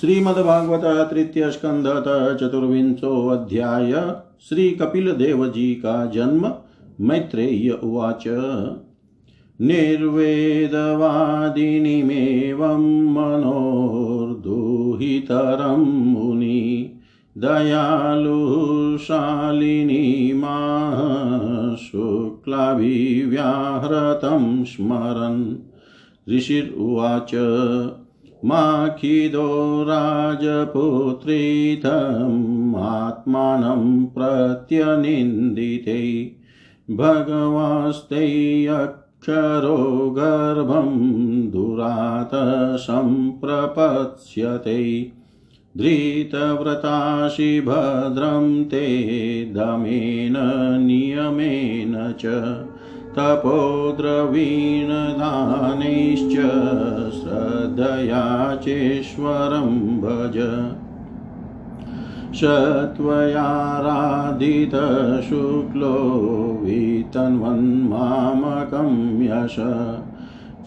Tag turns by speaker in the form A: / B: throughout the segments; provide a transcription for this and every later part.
A: श्रीमद्भागवत तृतीय स्कंद चतुर्विंशो अध्याय श्री कपिल देव जी का जन्म मैत्रेय उवाच। निर्वेदवादिनीमेवं मनोर्दुहितरं मुनि, दयालुशालिनी माः शुक्लाभिव्याहृतं स्मरन्। ऋषिरुवाच माखिदो राजपुत्रीतम् आत्मानं प्रत्यनिन्दिते। भगवास्ते अक्षरो गर्भं दुरात सम्प्रपत्स्यते धृतव्रताशि भद्रं ते दमेन नियमेन च। तपोद्रवीणदानैश्च श्रद्धया चेश्वरं भज। शत्वयाराधितशुक्लो वितन्वन्मामकं यश।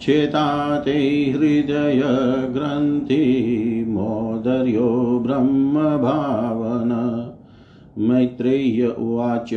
A: चेता ते हृदयग्रन्थिमोदर्यो ब्रह्मभावन। मैत्रेय्य उवाच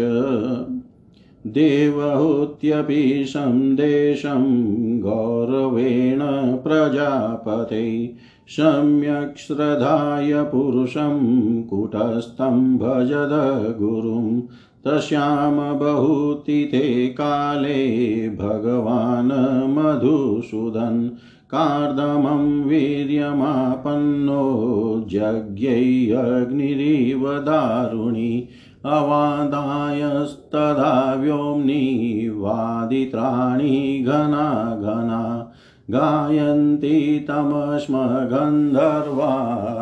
A: देवहूत्यपि सन्देशं गौरवेण प्रजापते। सम्यक् श्रद्धाय पुरुषं कुटस्थं भजद गुरुं। तस्यां बहुतिथे काले भगवान् मधुसूदन्। कार्दमं वीर्यमापन्नो जज्ञैरग्निरिव दारुणी। अवादायस्तदा व्योम्नि वादित्राणि घना घना गायन्ति तमस्म गन्धर्वा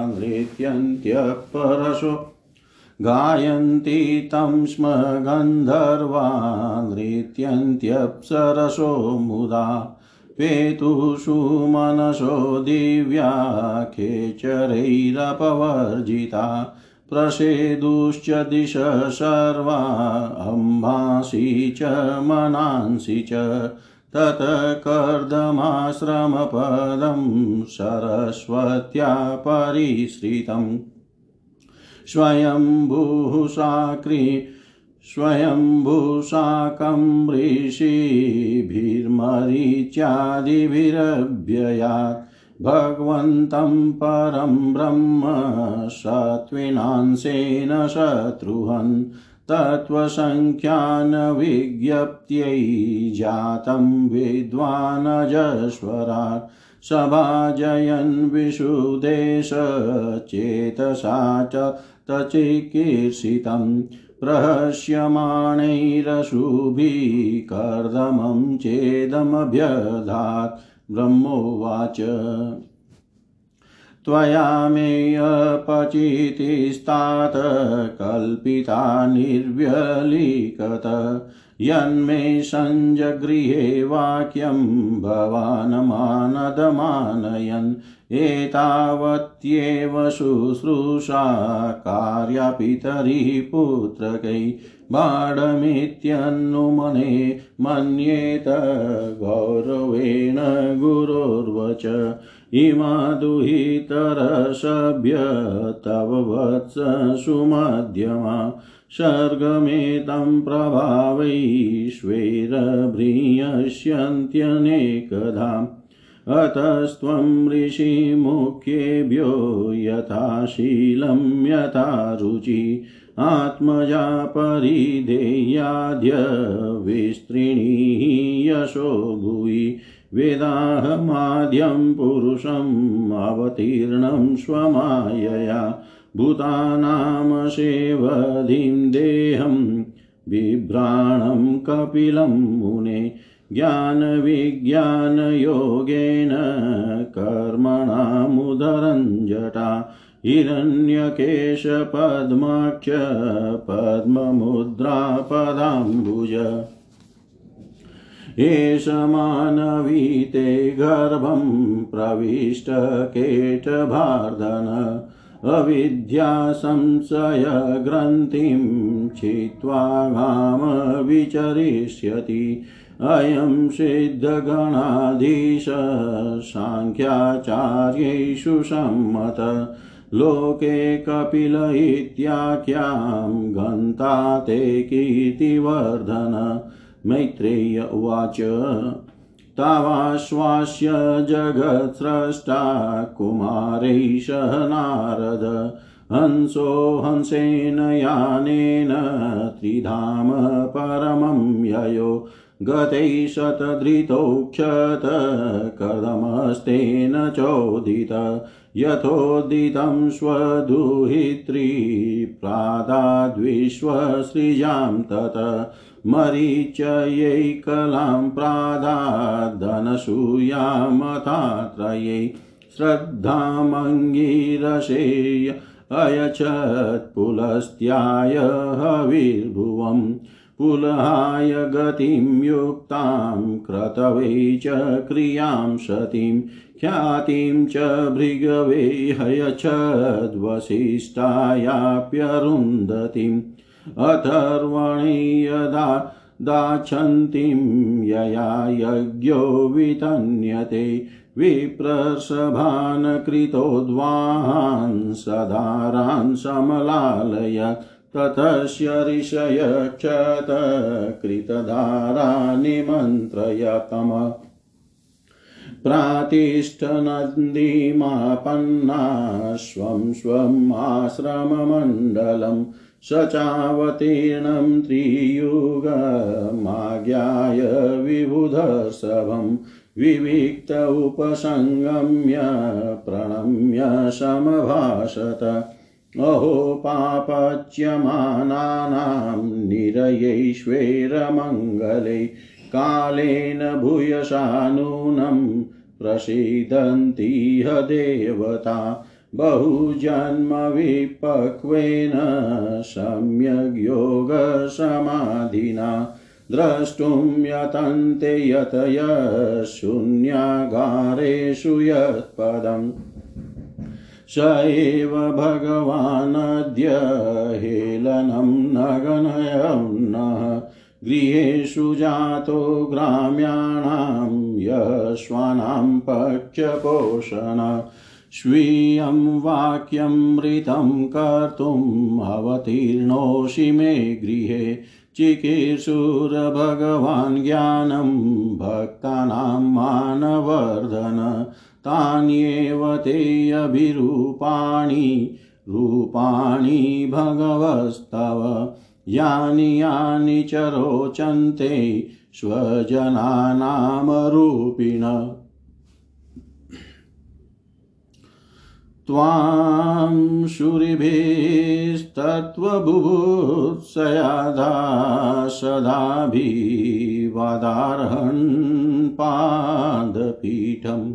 A: नृत्यन्त्यपरशो गायन्ति तं स्म गन्धर्वा नृत्यन्त्यप्सरसो मुदा पेतुषु मनसो दिव्या खेचरैरपवर्जिता। प्रसेदुश्च दिश सर्वा अम्बांसि च मनांसि च। तत्कर्दमाश्रमपदं सरस्वत्या परिश्रितम्। स्वयम्भुः साक्रि स्वयम्भूशाकं ऋषिभिर्मरीच्यादिभिरव्ययात् भगवन्तं परं ब्रह्म सत्त्विनांशेन शत्रुहन् तत्त्वसङ्ख्यान् विज्ञप्त्यै जातं विद्वानजस्वरात् सभाजयन् विशुदेश चेतसा च तचिकीर्षितम् प्रहस्यमाणैरशुभिः कर्दमं चेदमभ्यधात् ब्रह्मोवाच। त्वया मेऽपचितिस्तात कल्पिता निर्व्यलीकत यन्मे सञ्जगृहे वाक्यं भवान् मानदमानयन् एतावत्येव शुश्रूषा कार्या पितरिः पुत्रकै। बाढमित्यनुमने मन्येत गौरवेण गुरोर्वच। इमा दुहितरसभ्य तव वत्स सुमध्यमा। सर्गमेतं प्रभावैश्वैरभ्रियस्यन्त्यनेकधा अतस्त्वं ऋषिमुख्येभ्यो यथाशीलं यथा रुचि। आत्मजा परिधेयाद्य विस्तृणीः यशो भुवि वेदाहमाद्यं पुरुषम् अवतीर्णं स्वमायया। भूतानां सेवधिं देहं बिभ्राणं कपिलं मुने। ज्ञानविज्ञानयोगेन कर्मणामुदरञ्जटा। हिरण्यकेशपद्माक्ष पद्ममुद्रापदाम्बुज। एष मानवीते गर्भं प्रविष्टकेटभार्दन अविद्यासंशयग्रन्थिं छित्त्वा गामविचरिष्यति अयं सिद्धगणाधीश साङ्ख्याचार्येषु सम्मत। लोके कपिल इत्याख्यां गन्ता ते कीर्तिवर्धन मैत्रेय उवाच। तावाश्वास्य जगत्स्रष्टा कुमारैष नारद। हंसो हंसेन यानेन त्रिधाम परमं ययो। गतैः शतधृतौक्षत कदमस्तेन चोदित यथोदितं स्वदुहित्री प्रादाद्विश्वसृजां तत् मरीचयैकलां प्रादादनसूयामथात्रयै श्रद्धामङ्गीरसेय अयच्छत् पुलस्त्याय हविर्भुवम्। पुलहाय गतिं युक्तां क्रतवे च क्रियाँ सतीं, ख्यातिं च भृगवे हयच्छद्वसिष्ठायाप्यरुन्धतीम् अथर्वणे यदा दाच्छन्तीं यया यज्ञो वितन्यते विप्रसभान् कृतोद्वान् सदारान् समलालयत् ततस्य ऋषयक्षत कृतधारा निमन्त्रयतम प्रातिष्ठनन्दीमापन्ना स्वं स्वम् आश्रममण्डलम् स चावतीर्णं त्रियुगमाज्ञाय विबुधसभं विविक्त उपसङ्गम्य प्रणम्य समभाषत। अहो पापच्यमानानां निरयैश्वेरमङ्गले कालेन भूयसा नूनं प्रसीदन्तीह देवता बहुजन्मविपक्वेन सम्यग्योगसमाधिना द्रष्टुं यतन्ते यतय शून्यागारेषु यत्पदम् स एव भगवानद्य हेलनं नगनयन्नः गृहेषु जातो ग्राम्याणां यश्वानां पक्षपोषण स्वीयं वाक्यमृतं कर्तुम् अवतीर्णोषि मे गृहे। चिकीर्षुर्भगवान् ज्ञानं भक्तानां मानवर्धन। तान्येव ते अभिरूपाणि रूपाणि भगवस्तव। यानि यानि च रोचन्ते स्वजनानामरूपिण। त्वां शुरिभिस्तत्त्वबुभुत्सयाधा सदाभिवादार्हन् पादपीठम्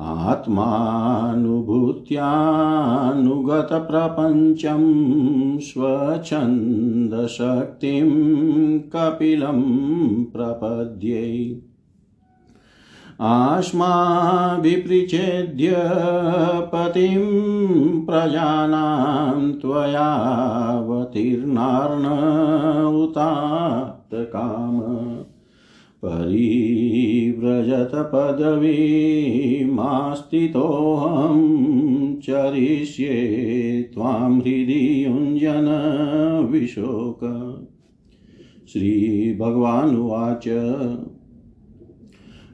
A: आत्मानुभूत्यानुगतप्रपञ्चं स्वच्छन्दशक्तिं कपिलं प्रपद्ये। आस्माभिपृच्छेद्य पतिं प्रजानां त्वयावतीर्णार्न उतात्तकाम परिव्रजत पदवीमास्थितोऽहं चरिष्ये त्वां हृदि युञ्जन विशोक। श्रीभगवानुवाच।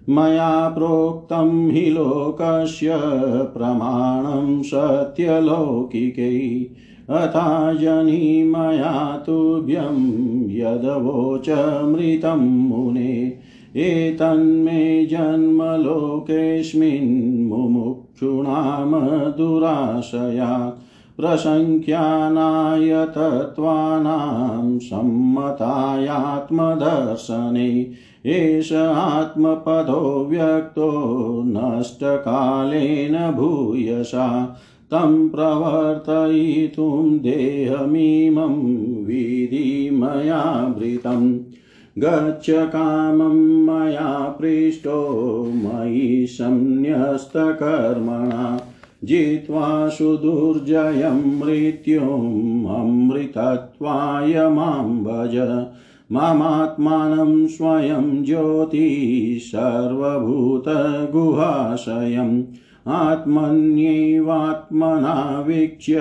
A: मया प्रोक्तं हि लोकस्य प्रमाणं सत्यलौकिकै अथा जनी मया तुभ्यं यदवोचमृतं मुने। एतन्मे जन्मलोकेऽस्मिन् मुमुक्षूणां दुराशयात् प्रसङ्ख्यानायतत्त्वानां सम्मतायात्मदर्शने। एष आत्मपदो व्यक्तो नष्टकालेन भूयसा। तं प्रवर्तयितुं देहमिमं विधि मयावृतम् गच्छ कामं मया पृष्टो मयि संन्यस्तकर्मणा। जित्वा सुदुर्जयं मृत्युम् अमृतत्वाय माँ भज। मामात्मानं स्वयं ज्योति सर्वभूतगुहाशयम्। आत्मन्यैवात्मना वीक्ष्य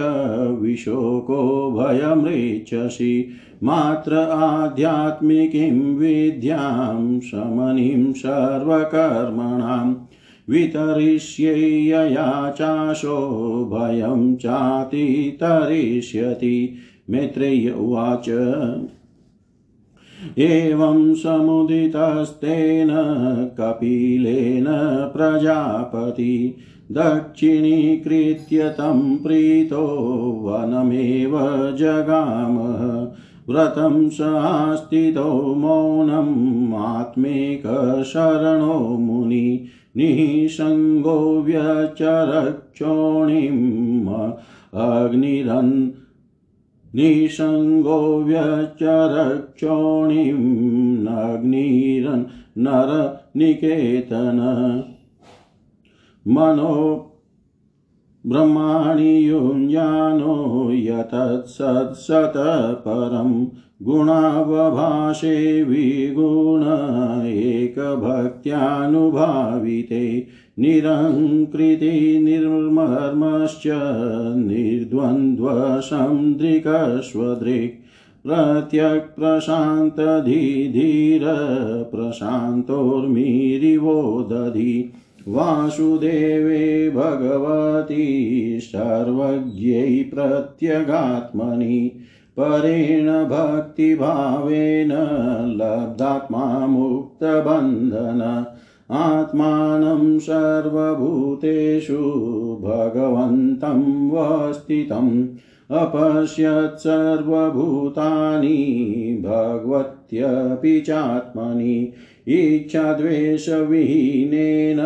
A: विशोको भयमृच्छसि मात्र आध्यात्मिकीं विद्यां शमनीं सर्वकर्मणां वितरिष्येयया चाशो भयं चातितरिष्यति। मैत्रेय उवाच। एवं समुदितस्तेन कपिलेन प्रजापति दक्षिणीकृत्य तं प्रीतो वनमेव जगामः। व्रतं सास्थितो मौनम् आत्मेकशरणो मुनि निःसङ्गो व्यचरक्षोणिम् अग्निरन् निसङ्गो व्यचरक्षोणिं नग्निरन् नरनिकेतन। मनो ब्रह्माणि युञ्जानो यतत्सत्सतपरं गुणावभाषे विगुण एकभक्त्यानुभाविते निरङ्कृति निर्मर्मश्च निर्द्वन्द्वसन्दृक्स्वदृक् प्रत्यक् प्रशान्तधिधीर प्रशान्तोर्मिरिवो दधि वासुदेवे भगवती सर्वज्ञै प्रत्यगात्मनि। परेण भक्तिभावेन लब्धात्मा मुक्तबन्धन आत्मानं सर्वभूतेषु भगवन्तं वस्थितम् अपश्यत् सर्वभूतानि भगवत्यपि चात्मनि। इच्छाद्वेषविहीनेन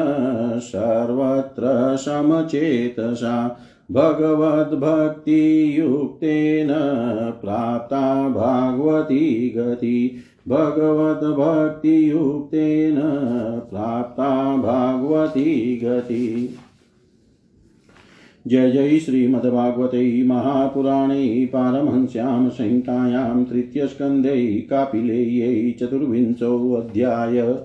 A: सर्वत्र समचेतसा भगवद्भक्तियुक्तेन प्राप्ता भागवती गति। भगवद्भक्तियुक्तेन प्राप्ता भागवती गति। जय जय श्रीमद्भागवते महापुराणे पारमहंस्यां संहितायां तृतीयस्कन्धे कापिलेयै चतुर्विंशोऽध्याय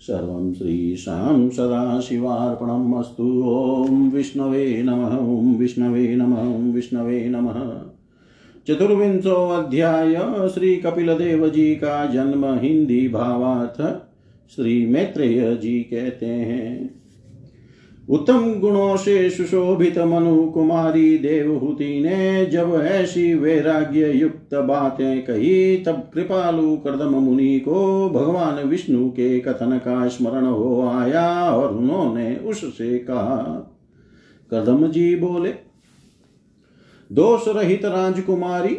A: सर्वं श्रीशां सदाशिवार्पणम् अस्तु। ॐ विष्णवे नमः, ॐ विष्णवे नमः, ॐ विष्णवे नमः। चतुर्विंशो अध्याय श्री का जन्म हिंदी भावार्थ। श्री मैत्रेय जी कहते हैं उत्तम गुणों से सुशोभित मनु कुमारी देवहूति ने जब ऐसी वैराग्य युक्त बातें कही, तब कृपालु कर्दम मुनि को भगवान विष्णु के कथन का स्मरण हो आया और उन्होंने उससे कहा, कर्दम जी बोले, दोष रहित राजकुमारी,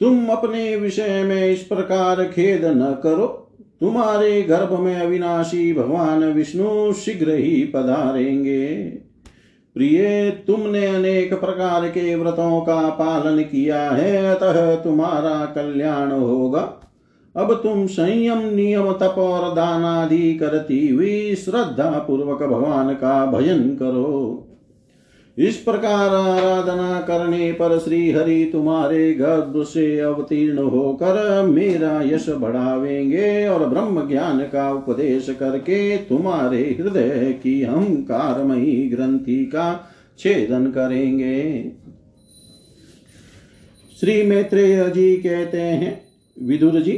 A: तुम अपने विषय में इस प्रकार खेद न करो। तुम्हारे गर्भ में अविनाशी भगवान विष्णु शीघ्र ही पधारेंगे। प्रिय, तुमने अनेक प्रकार के व्रतों का पालन किया है, अतः तुम्हारा कल्याण होगा। अब तुम संयम, नियम, तप और दान आदि करती हुई श्रद्धा पूर्वक भगवान का भजन करो। इस प्रकार आराधना करने पर श्री हरि तुम्हारे गर्भ से अवतीर्ण होकर मेरा यश बढ़ावेंगे और ब्रह्म ज्ञान का उपदेश करके तुम्हारे हृदय की हम कारमयी ग्रंथि का छेदन करेंगे। श्री मैत्रेय जी कहते हैं, विदुर जी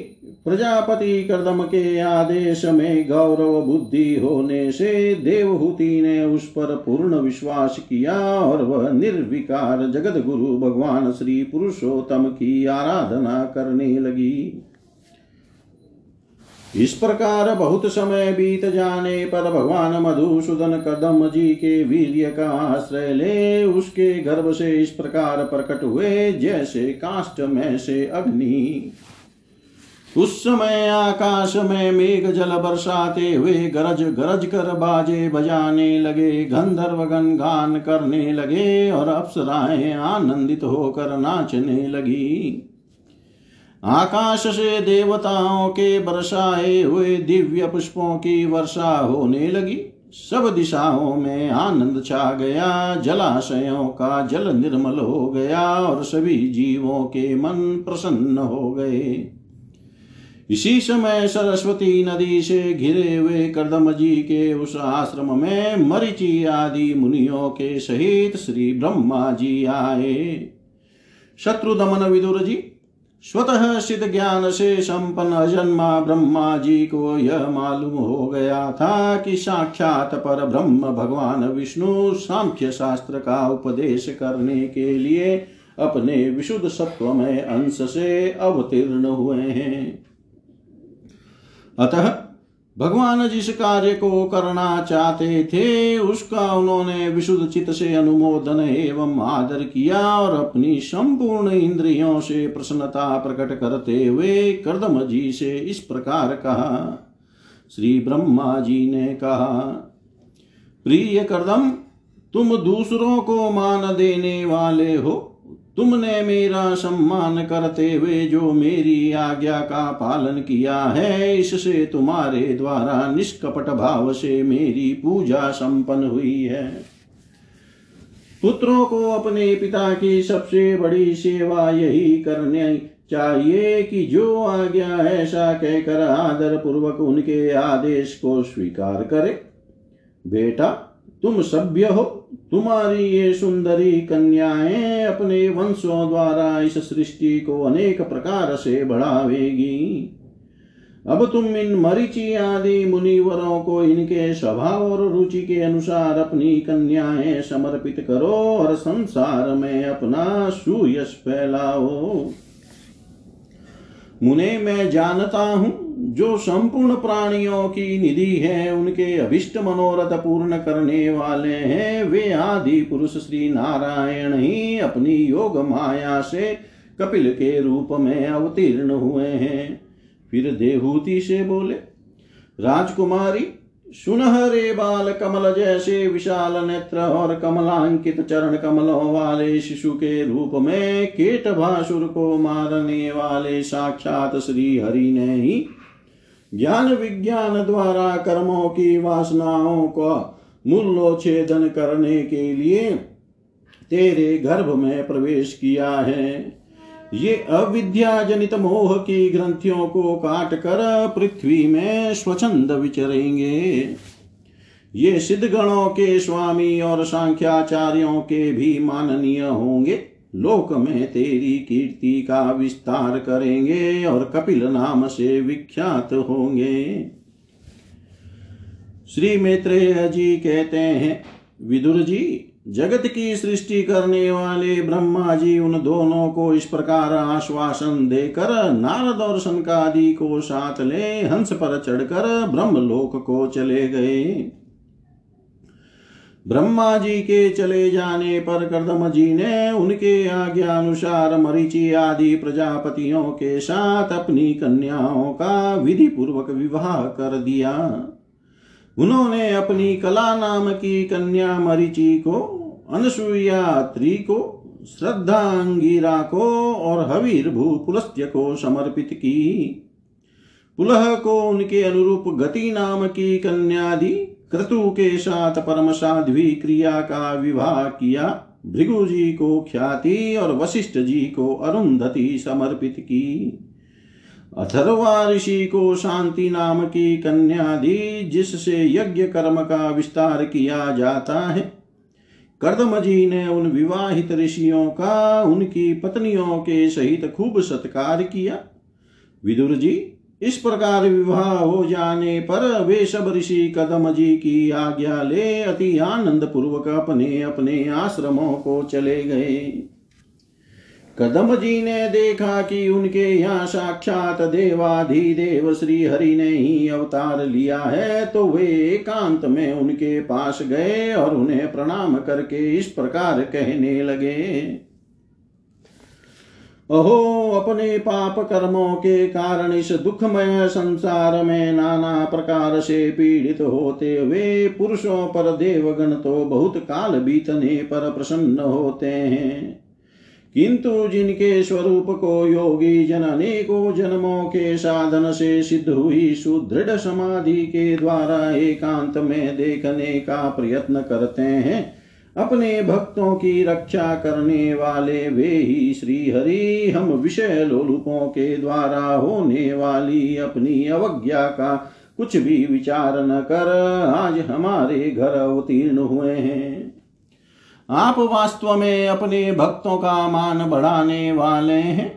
A: प्रजापति कर्दम के आदेश में गौरव बुद्धि होने से देवहूति ने उस पर पूर्ण विश्वास किया और वह निर्विकार जगत गुरु भगवान श्री पुरुषोत्तम की आराधना करने लगी। इस प्रकार बहुत समय बीत जाने पर भगवान मधुसूदन कदम जी के वीर्य का आश्रय ले उसके गर्भ से इस प्रकार प्रकट हुए, जैसे काष्ट में से अग्नि। उस समय आकाश में मेघ जल बरसाते हुए गरज गरज कर बाजे बजाने लगे, गंधर्व गण गान करने लगे और अप्सराएँ आनंदित होकर नाचने लगी। आकाश से देवताओं के बरसाए हुए दिव्य पुष्पों की वर्षा होने लगी। सब दिशाओं में आनंद छा गया, जलाशयों का जल निर्मल हो गया और सभी जीवों के मन प्रसन्न हो गए। इसी समय सरस्वती नदी से घिरे हुए कर्दम जी के उस आश्रम में मरिचि आदि मुनियों के सहित श्री ब्रह्मा जी आए। शत्रु दमन विदुर जी, स्वतः सिद्ध ज्ञान से संपन्न अजन्मा ब्रह्मा जी को यह मालूम हो गया था कि साक्षात पर ब्रह्म भगवान विष्णु सांख्य शास्त्र का उपदेश करने के लिए अपने विशुद्ध सत्व में अंश से अवतीर्ण हुए हैं। अतः भगवान जिस कार्य को करना चाहते थे, उसका उन्होंने विशुद्ध चित से अनुमोदन एवं आदर किया और अपनी संपूर्ण इंद्रियों से प्रसन्नता प्रकट करते हुए कर्दम जी से इस प्रकार कहा। श्री ब्रह्मा जी ने कहा, प्रिय कर्दम, तुम दूसरों को मान देने वाले हो। तुमने मेरा सम्मान करते हुए जो मेरी आज्ञा का पालन किया है, इससे तुम्हारे द्वारा निष्कपट भाव से मेरी पूजा संपन्न हुई है। पुत्रों को अपने पिता की सबसे बड़ी सेवा यही करने चाहिए कि जो आज्ञा ऐसा कहकर आदर पूर्वक उनके आदेश को स्वीकार करे। बेटा तुम सभ्य हो, तुम्हारी ये सुंदरी कन्याएँ अपने वंशों द्वारा इस सृष्टि को अनेक प्रकार से बढ़ावेगी। अब तुम इन मरीचि आदि मुनिवरों को इनके स्वभाव और रुचि के अनुसार अपनी कन्याएँ समर्पित करो और संसार में अपना सुयश फैलाओ। मुने, मैं जानता हूँ जो संपूर्ण प्राणियों की निधि है, उनके अभिष्ट मनोरथ पूर्ण करने वाले हैं, वे आदि पुरुष श्री नारायण ही अपनी योग माया से कपिल के रूप में अवतीर्ण हुए हैं। फिर देहूति से बोले, राजकुमारी, सुनहरे बाल कमल जैसे विशाल नेत्र और कमलांकित चरण कमलों वाले शिशु के रूप में केट भासुर को मारने वाले साक्षात श्री हरि ने ही ज्ञान विज्ञान द्वारा कर्मों की वासनाओं का मूल्योच्छेदन करने के लिए तेरे गर्भ में प्रवेश किया है। ये अविद्या जनित मोह की ग्रंथियों को काट कर पृथ्वी में स्वच्छंद विचरेंगे। ये सिद्ध गणों के स्वामी और सांख्याचार्यों के भी माननीय होंगे। लोक में तेरी कीर्ति का विस्तार करेंगे और कपिल नाम से विख्यात होंगे। श्री मैत्रेय जी कहते हैं, विदुर जी, जगत की सृष्टि करने वाले ब्रह्मा जी उन दोनों को इस प्रकार आश्वासन देकर नारद और सनकादि को साथ ले हंस पर चढ़कर ब्रह्मलोक को चले गए। ब्रह्मा जी के चले जाने पर कर्दम जी ने उनके आज्ञा अनुसार मरीचि आदि प्रजापतियों के साथ अपनी कन्याओं का विधि पूर्वक विवाह कर दिया। उन्होंने अपनी कला नाम की कन्या मरीचि को अनसुईया त्री को श्रद्धा अंगिरा को और हवीर भू पुलस्त्य को समर्पित की। पुलह को उनके अनुरूप गति नाम की कन्या दी। क्रतु के साथ परम साध्वी क्रिया का विवाह किया। भृगु जी को ख्याति और वशिष्ठ जी को अरुंधति समर्पित की। अथर्वा ऋषि को शांति नाम की कन्या दी, जिससे यज्ञ कर्म का विस्तार किया जाता है। कर्दम जी ने उन विवाहित ऋषियों का, उनकी पत्नियों के सहित खूब सत्कार किया। विदुर जी इस प्रकार विवाह हो जाने पर वे सब ऋषि कदम जी की आज्ञा ले अति आनंद पूर्वक अपने अपने आश्रमों को चले गए। कदम जी ने देखा कि उनके यहाँ साक्षात देवाधिदेव श्री हरि ने ही अवतार लिया है तो वे एकांत में उनके पास गए और उन्हें प्रणाम करके इस प्रकार कहने लगे। अहो, अपने पाप कर्मों के कारण इस दुखमय संसार में नाना प्रकार से पीड़ित होते वे पुरुषों पर देवगण तो बहुत काल बीतने पर प्रसन्न होते हैं। किंतु जिनके स्वरूप को योगी जन अनेकों जन्मों के साधन से सिद्ध हुई सुदृढ़ समाधि के द्वारा एकांत में देखने का प्रयत्न करते हैं अपने भक्तों की रक्षा करने वाले वे ही श्री हरि हम विषय लोलुपों के द्वारा होने वाली अपनी अवज्ञा का कुछ भी विचार न कर, आज हमारे घर अवतीर्ण हुए हैं। आप वास्तव में अपने भक्तों का मान बढ़ाने वाले हैं।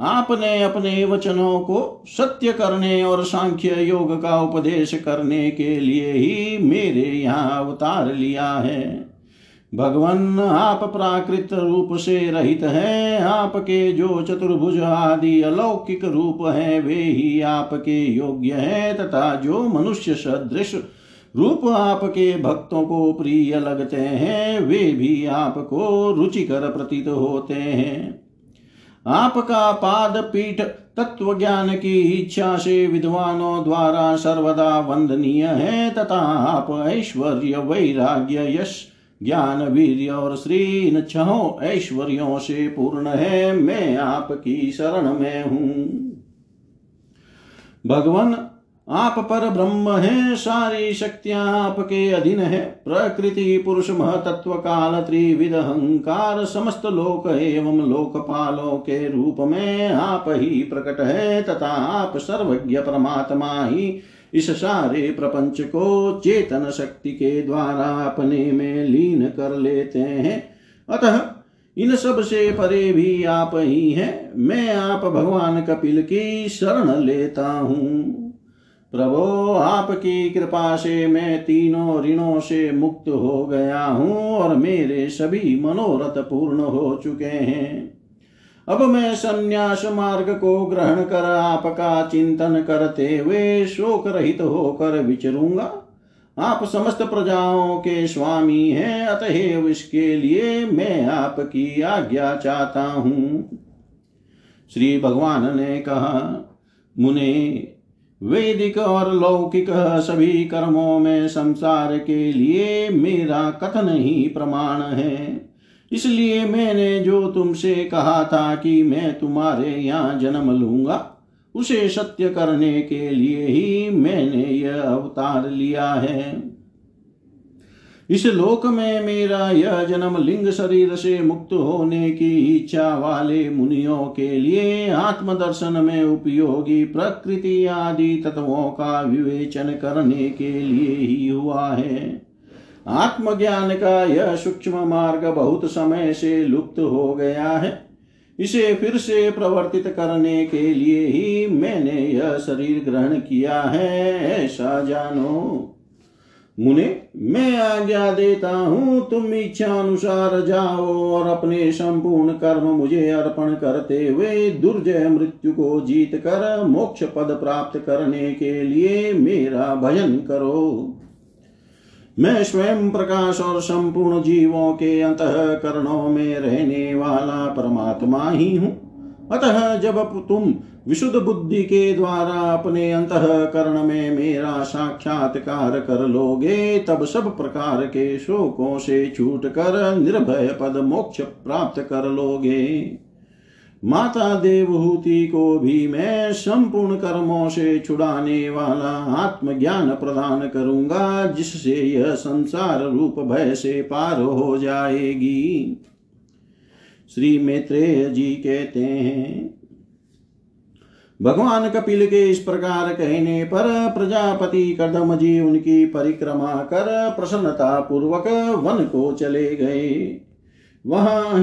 A: आपने अपने वचनों को सत्य करने और सांख्य योग का उपदेश करने के लिए ही मेरे यहाँ अवतार लिया है। भगवान आप प्राकृत रूप से रहित हैं। आपके जो चतुर्भुज आदि अलौकिक रूप हैं, वे ही आपके योग्य हैं तथा जो मनुष्य सदृश रूप आपके भक्तों को प्रिय लगते हैं, वे भी आपको रुचिकर प्रतीत होते हैं। आपका पाद पीठ तत्व ज्ञान की इच्छा से विद्वानों द्वारा सर्वदा वंदनीय है तथा आप ऐश्वर्य वैराग्य यश ज्ञान वीर्य और श्री इन छहों ऐश्वर्यों से पूर्ण है, मैं आपकी शरण में हूँ। भगवान, आप पर ब्रह्म है, सारी शक्तियाँ आपके अधीन है। प्रकृति, पुरुष, महतत्व, काल, त्रिविध, अहंकार, समस्त लोक एवं लोकपालों के रूप में आप ही प्रकट है, तथा आप सर्वज्ञ परमात्मा ही इस सारे प्रपंच को चेतन शक्ति के द्वारा अपने में लीन कर लेते हैं। अतः इन सबसे परे भी आप ही हैं। मैं आप भगवान कपिल की शरण लेता हूँ। प्रभो, आपकी कृपा से मैं तीनों ऋणों से मुक्त हो गया हूँ और मेरे सभी मनोरथ पूर्ण हो चुके हैं। अब मैं संन्यास मार्ग को ग्रहण कर, आपका चिंतन करते हुए शोक रहित होकर विचरूँगा। आप समस्त प्रजाओं के स्वामी हैं, अतएव इसके लिए मैं आपकी आज्ञा चाहता हूँ। श्री भगवान ने कहा, मुने, वैदिक और लौकिक सभी कर्मों में संसार के लिए मेरा कथन ही प्रमाण है। इसलिए मैंने जो तुमसे कहा था कि मैं तुम्हारे यहाँ जन्म लूँगा, उसे सत्य करने के लिए ही मैंने यह अवतार लिया है। इस लोक में मेरा यह जन्म लिंग शरीर से मुक्त होने की इच्छा वाले मुनियों के लिए आत्मदर्शन में उपयोगी प्रकृति आदि तत्वों का विवेचन करने के लिए ही हुआ है। आत्मज्ञान का यह सूक्ष्म मार्ग बहुत समय से लुप्त हो गया है। इसे फिर से प्रवर्तित करने के लिए ही मैंने यह शरीर ग्रहण किया है, ऐसा जानो। मुने, मैं आज्ञा देता हूँ, तुम इच्छा अनुसार जाओ और अपने संपूर्ण कर्म मुझे अर्पण करते हुए दुर्जय मृत्यु को जीत कर मोक्ष पद प्राप्त करने के लिए मेरा भजन करो। मैं स्वयं प्रकाश और संपूर्ण जीवों के अंत करणों में रहने वाला परमात्मा ही हूँ। अतः जब तुम विशुद्ध बुद्धि के द्वारा अपने अंतकरण में मेरा साक्षात्कार कर लोगे, तब सब प्रकार के शोकों से छूट कर निर्भय पद मोक्ष प्राप्त कर लोगे। माता देवहूति को भी मैं संपूर्ण कर्मों से छुड़ाने वाला आत्मज्ञान प्रदान करूँगा, जिससे यह संसार रूप भय से पार हो जाएगी। श्री मैत्रेय जी कहते हैं, भगवान कपिल के इस प्रकार कहने पर प्रजापति कदम जी उनकी परिक्रमा कर प्रसन्नता पूर्वक वन को चले गए। वहाँ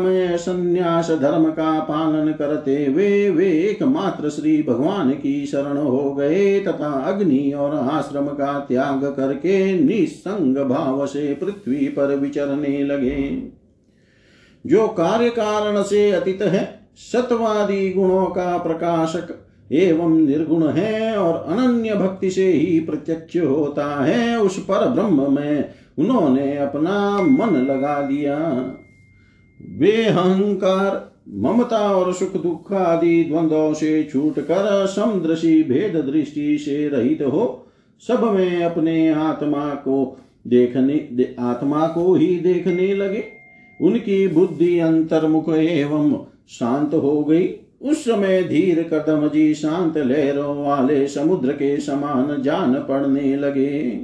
A: में संन्यास धर्म का पालन करते हुए वे एकमात्र श्री भगवान की शरण हो गए तथा अग्नि और आश्रम का त्याग करके निसंग भाव से पृथ्वी पर विचरने लगे। जो कार्य कारण से अतीत है, सत्वादी गुणों का प्रकाशक एवं निर्गुण है और अनन्य भक्ति से ही प्रत्यक्ष होता है, उस पर ब्रह्म में उन्होंने अपना मन लगा दिया वे अहंकार ममता और सुख दुख आदि द्वंद्वों से छूट कर समदृशी भेद दृष्टि से रहित हो सब में अपने आत्मा को देखने दे, आत्मा को ही देखने लगे। उनकी बुद्धि अंतर्मुख एवं शांत हो गई। उस समय धीर कदम जी शांत लहरों वाले समुद्र के समान जान पड़ने लगे।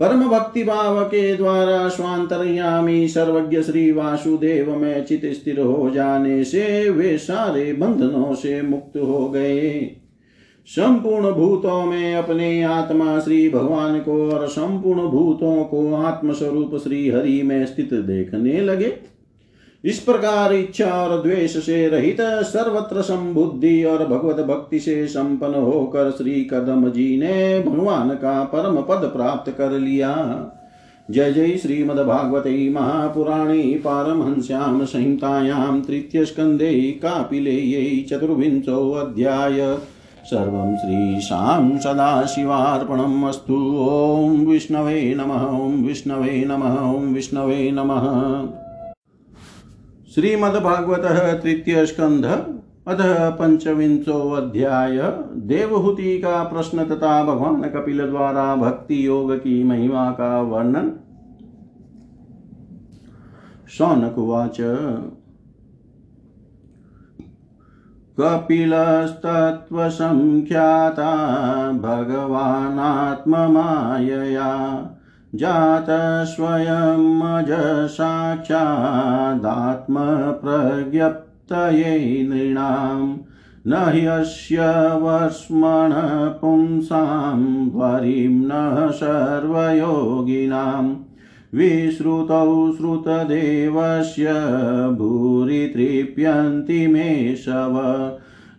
A: परम भक्ति भाव के द्वारा स्वांतरयामी सर्वज्ञ श्री वासुदेव में चित स्थिर हो जाने से वे सारे बंधनों से मुक्त हो गए। संपूर्ण भूतों में अपने आत्मा श्री भगवान को और संपूर्ण भूतों को आत्मस्वरूप श्री हरि में स्थित देखने लगे। इस प्रकार इच्छा और द्वेष से रहित सर्वत्र संबुद्धि और भगवत भक्ति से संपन्न होकर श्री कदम जी ने भगवान का परम पद प्राप्त कर लिया। जय जय श्रीमद्भागवते महापुराणे पारमहंस्यां संहितायां तृतीयस्कन्धे कापिलेयै चतुर्विंशोऽध्याय सर्वं श्रीशां सदाशिवार्पणम् अस्तु। ॐ विष्णवे नमः, ॐ विष्णवे नमः, ॐ विष्णवे नमः। श्रीमद्भागवत तृतीय स्कंध अध पंचविंशो अध्याय देवहूति का प्रश्न तथा भगवान कपिल द्वारा भक्ति योग की महिमा का वर्णन। शौनकुवाच। कपिलस्तत्त्वसङ्ख्याता भगवानात्ममायया। जातस्वयमजसाक्षादात्मप्रज्ञप्तये नृणां न ह्यस्य वर्ष्मण पुंसां वरिं न सर्वयोगिनां विश्रुतौ श्रुतदेवस्य भूरि तृप्यन्ति मे शव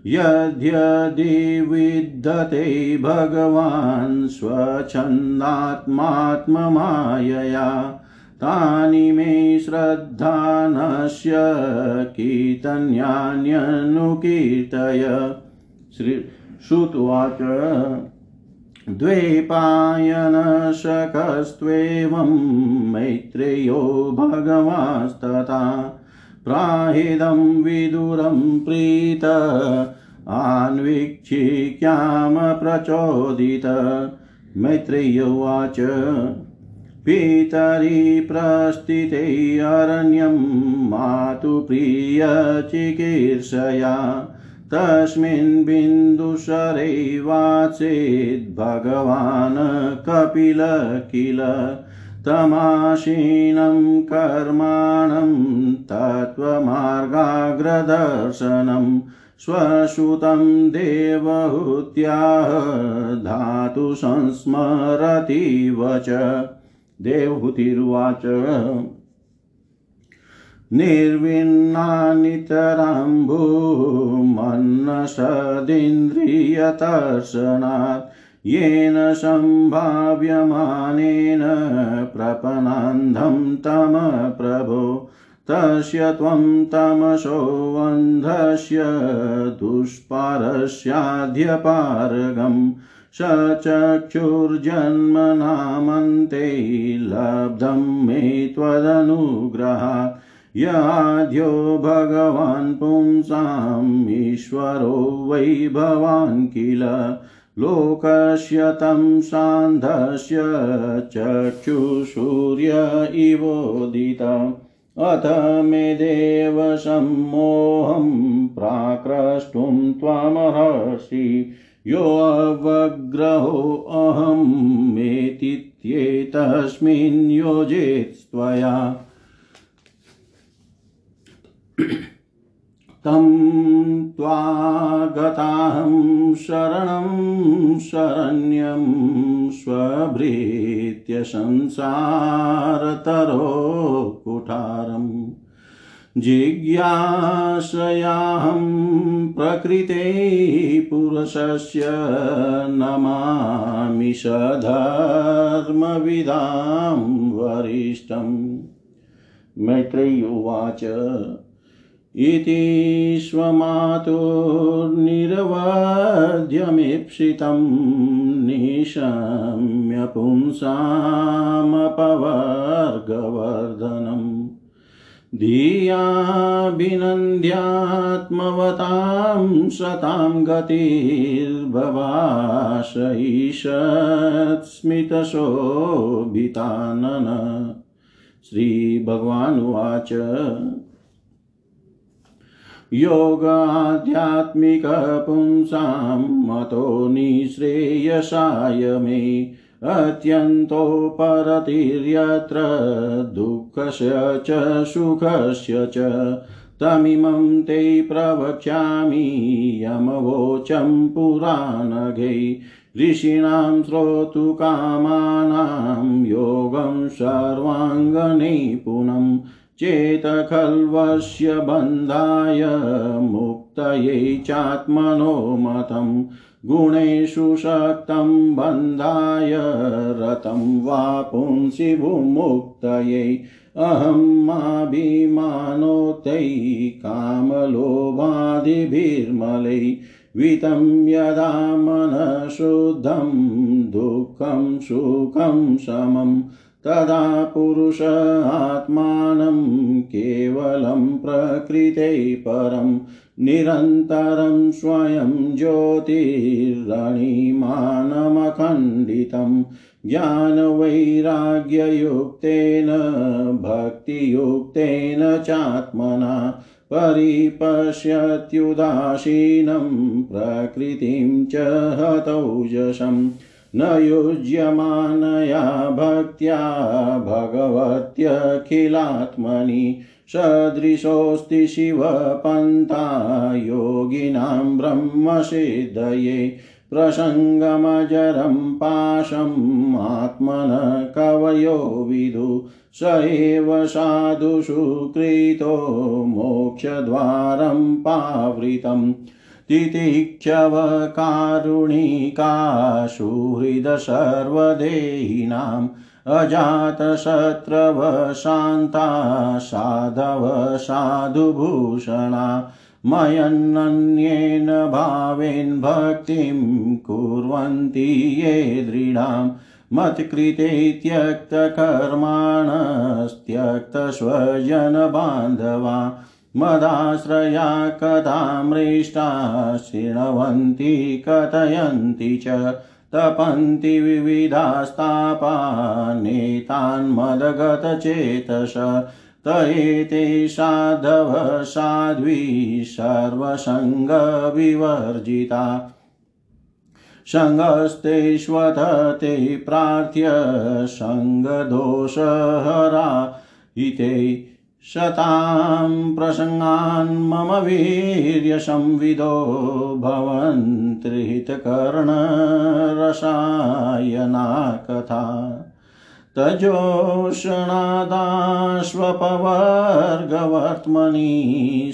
A: यद्यदिविद्धते भगवान् स्वच्छन्दात्मात्ममायया तानि मे श्रद्धानस्य कीर्तन्यान्यनुकीर्तय। श्री श्रुत्वाच द्वैपायनशकस्त्वेवं मैत्रेयो भगवास्तथा। प्राहिदं विदुरं प्रीत आन्वीक्षिक्यामप्रचोदित मैत्रेय उवाच, पितरि प्रस्थिते अरण्यं मातुप्रियचिकीर्षया तस्मिन् बिन्दुसरैवाचेद् भगवान् कपिल किल तमाशीनं कर्माणं तत्त्वमार्गाग्रदर्शनं स्वसुतं देवहूत्याह धातु संस्मरतीव च। देवहूतिरुवाच। निर्विन्नानितराम्भूमन्नसदिन्द्रियतर्शनात् येन सम्भाव्यमानेन प्रपनान्धं तम प्रभो, तस्य त्वं तमसोऽन्धस्य दुष्पारस्याध्यपारगम् स चक्षुर्जन्मनामन्ते लब्धं मे त्वदनुग्रहात् याद्यो भगवान् पुंसाम् ईश्वरो वै भवान् किल लोकस्य तं सान्धस्य चक्षुसूर्य इवोदित। अथ मे देव सम्मोहं प्राक्रष्टुं त्वमर्हसि। योऽवग्रहोऽहं मेतित्येतस्मिन् योजेत्स्त्वया। तं त्वागताहं शरणं शरण्यं स्वभृत्य संसारतरो कुठारम्। जिज्ञासयाहं प्रकृते पुरुषस्य नमामि सधर्मविदां वरिष्ठम्। मैत्रेयी उवाच। इति स्वमातुर्निर्वध्यमीप्सितं निशम्य पुंसामपवर्गवर्धनम् धियाभिनन्द्यात्मवतां सतां गतिर्भवाशैषत्स्मितशोभितानन श्रीभगवानुवाच योगाध्यात्मिकपुंसां मतो निःश्रेयसाय मे अत्यन्तोपरतिर्यत्र दुःखस्य च सुखस्य च तमिमं ते प्रवक्ष्यामि यमवोचं पुराणगै ऋषीणां श्रोतुकामानां योगं सर्वाङ्गनिपुणम् चेत खल्वस्य बन्धाय मुक्तये चात्मनो मतम्। गुणेषु शक्तं बन्धाय रतं वा पुंसि भुमुक्तये अहं माभिमानोत्तै कामलोभादिभिर्मलै। वितं यदा मनशुद्धं, दुःखं, सुखं, समम्। तदा पुरुष आत्मानं केवलं प्रकृते परं निरन्तरं स्वयं ज्योतिरणिमानमखण्डितं ज्ञानवैराग्ययुक्तेन, भक्तियुक्तेन चात्मना परिपश्यत्युदासीनं प्रकृतिं च हतौजसम्। न युज्यमानया भक्त्या भगवत्यखिलात्मनि सदृशोऽस्ति शिवपन्था योगिनां ब्रह्मसिद्धये प्रसङ्गमजरं पाशम् आत्मन कवयो विदु स एव साधुषु कृतो मोक्षद्वारं पावृतम् तितिक्षवकारुणिकाशु हृदसर्वदेहिनाम् अजातशत्रव शान्ता साधव साधुभूषणा मयन्नन्येन भावेन भक्तिं कुर्वन्ति ये दृढाम् मत्कृते त्यक्तकर्माणस्त्यक्तस्वजनबान्धवा मदाश्रया कथामृष्टा शृण्वन्ति कथयन्ति च तपन्ति विविधास्तापानेतान्मदगतचेतस त एते साधव साध्वी सर्वसङ्गविवर्जिता। सङ्गस्तेष्वथ ते प्रार्थ्य सङ्गदोषहरा इते शतां प्रसङ्गान् मम वीर्यसंविदो भवन्त्रिहितकर्णरसायना कथा तजोषणादाश्वपवर्गवर्त्मनि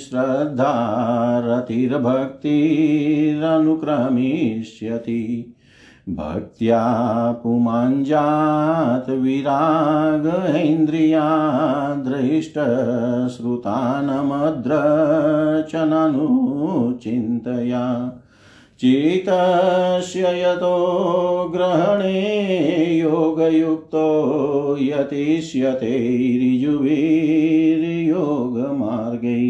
A: श्रद्धारतिर्भक्तिरनुक्रमिष्यति भक्त्या पुमाञ्जात विरागेन्द्रिया दृष्टश्रुतानमद्रचननुचिन्तया चितस्य यतो ग्रहणे योगयुक्तो यतिष्यते ऋजुभिर्योगमार्गै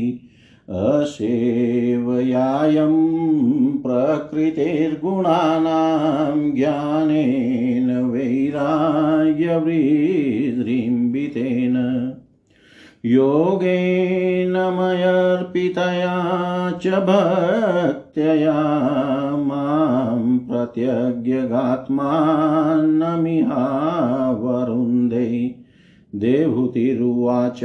A: असेवयायं प्रकृतेर्गुणानां ज्ञानेन वैराग्यवृद्रिम्बितेन योगेन मयर्पितया च भक्त्या माँ प्रत्यज्ञगात्मानमिहावरुन्धे। देवहूतिरुवाच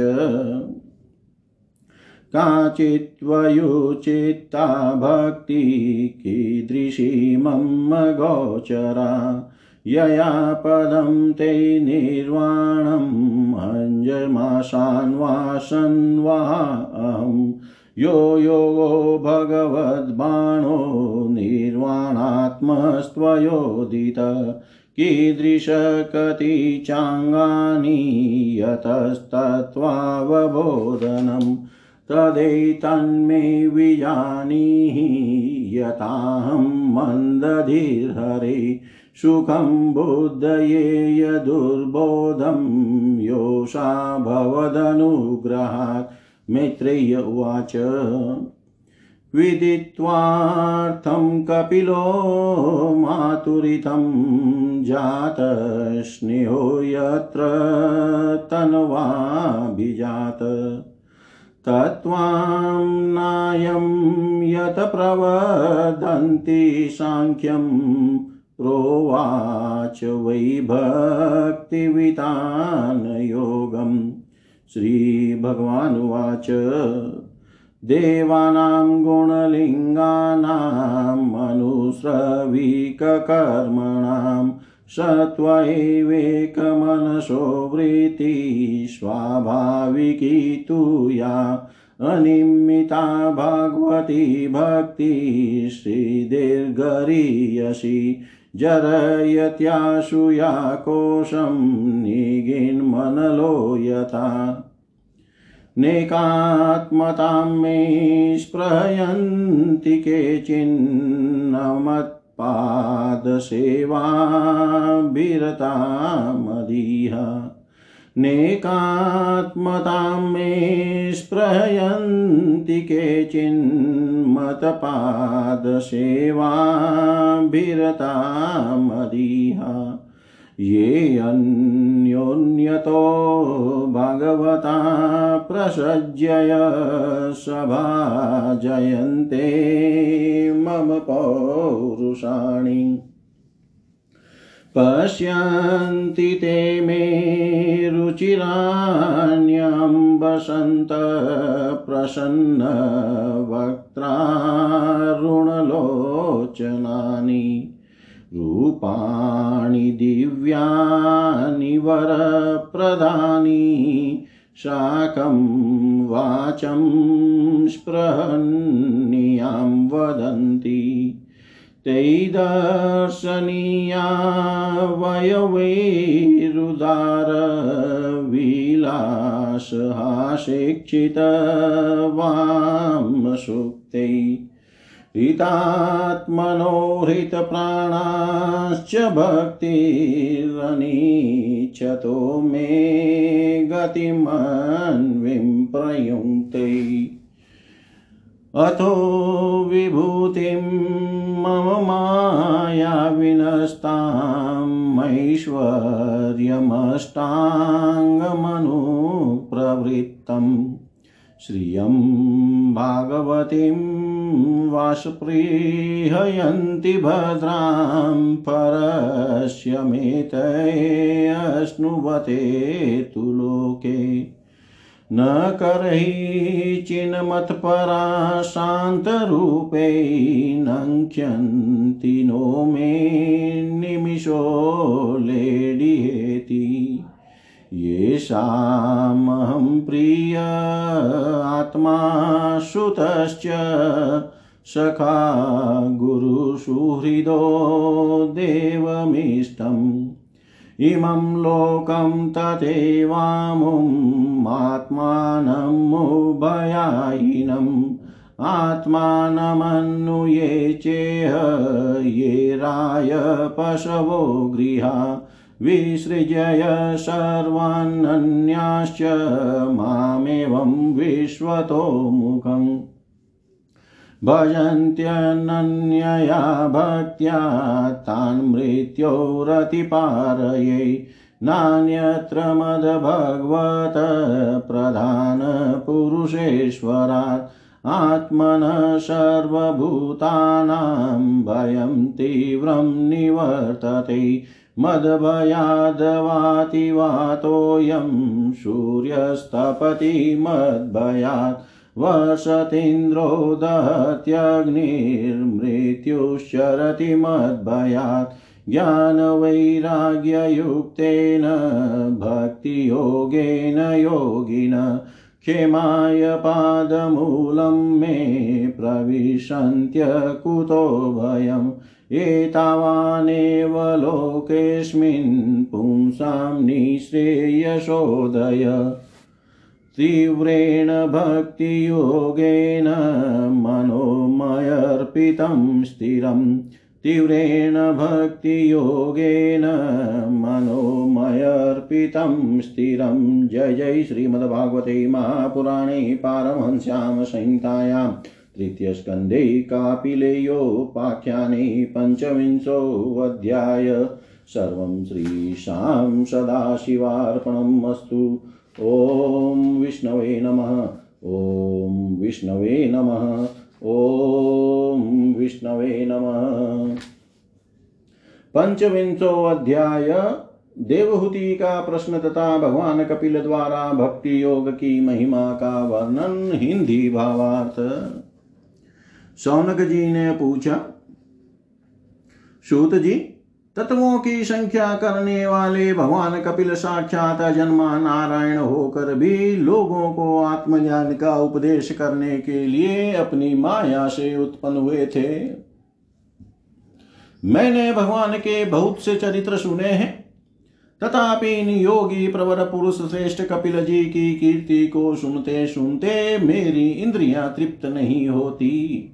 A: काचित्त्वयुचित्ता भक्ति कीदृशी मम गोचरा। यया पदं ते निर्वाणम् अञ्जमाशान्वासन्वा अहं यो योगो भगवद्बाणो निर्वाणात्मस्त्वयोदित। कीदृशकति चाङ्गानि यतस्तत्त्वावबोधनम्। तदैतन्मे विजानीहि यताहं मन्दधिर्हरे सुखं बुद्धये यदुर्बोधं योषा भवदनुग्रहात्। मैत्रेय उवाच। विदित्वार्थं कपिलो मातुरितं जातस्नेहो यत्र तन्वाभिजात। तत्त्वां नायं यत प्रवदन्ति साङ्ख्यं प्रोवाच वै भक्तिवितान् योगम् श्रीभगवानुवाच। देवानां गुणलिङ्गानाम् अनुस्रविककर्मणां सत्त्वैवेकमनसो वृत्ति स्वाभाविकी तु या अनिमिता भगवती भक्ति श्रीदीर्घरीयसी जरयत्याशुया कोशं निगिन्मनलो यथा। नेकात्मतां मे स्पृहयन्ति केचिन्नमत्पादसेवाभिरतामदीह नेकात्मतां मे स्पृहयन्ति केचिन्मतपादसेवाभिरतामदीह ये अन्योन्यतो भगवता प्रसज्यय सभा जयन्ते मम पौरुषाणि। पश्यन्ति ते मे रुचिराण्यम्बसन्त प्रसन्नवक्त्रारुणलोचनानि। रूपाणि दिव्यानि वरप्रदानि शाकं वाचं स्पृहन्यां वदन्ति। तैदर्शनीया वयवैरुदारविलासहाशिक्षितवां सुक्तै हितात्मनो हृतप्राणाश्च भक्तिरनीच्छतो मे गतिमन्विं प्रयुङ्क्ते अथो विभूतिं मम माया विनष्टामैश्वर्यमष्टाङ्गमनुप्रवृत्तम् श्रियं भागवतीं वाष्पृहयन्ति भद्रां परस्य मेतये तु लोके। न करहि चिन्मत्परा शान्तरूपे नो मे निमिषो लेडिहेति येषामहं प्रिय आत्मा श्रुतश्च सखा गुरुसुहृदो देवमिष्टम्। इमं लोकं तथैवामुम् आत्मानमुभयायिनम् आत्मानमन्नुये चेह, ये राय पशवो गृहा। विसृजय सर्वान्नन्याश्च मामेवं विश्वतो मुखम्। भजन्त्यनन्यया भक्त्या तान् मृत्योरतिपारयै नान्यत्र मद्भगवत प्रधानपुरुषेश्वरात् आत्मनः सर्वभूतानां भयं तीव्रं निवर्तते। मद्भयाद्वातिवातोऽयं सूर्यस्तपति मद्भयात् वसतीन्द्रो दहत्यग्निर्मृत्युश्चरति मद्भयात् ज्ञानवैराग्ययुक्तेन भक्तियोगेन योगिन क्षेमाय पादमूलं मे प्रविशन्त्यकुतो भयम् एतावानेव लोकेऽस्मिन् पुंसां निःश्रेयसोदय तीव्रेण भक्तियोगेन मनोमयर्पितं स्थिरम् तीव्रेण भक्तियोगेन मनोमयर्पितं स्थिरं। जय जय श्रीमद्भागवते महापुराणे पारमहंस्यां संहितायां। तृतीयस्कन्धे कापिलेयोपाख्याने पञ्चविंशोऽध्याय सर्वं श्रीशां सदाशिवार्पणम् अस्तु ॐ विष्णवे नमः, ॐ विष्णवे नमः, ॐ विष्णवे नमः। पंचविंशो देवहूति का प्रश्न तथा भगवान कपिल द्वारा भक्ति योग की महिमा का वर्णन हिंदी भावार्थ। सौनक जी ने पूछा सूत जी तत्वों की संख्या करने वाले भगवान कपिल साक्षात जन्मा नारायण होकर भी लोगों को आत्मज्ञान का उपदेश करने के लिए अपनी माया से उत्पन्न हुए थे। मैंने भगवान के बहुत से चरित्र सुने हैं। तथापि इन योगी प्रवर पुरुष श्रेष्ठ कपिल जी की कीर्ति को सुनते सुनते मेरी इंद्रियाँ तृप्त नहीं होती।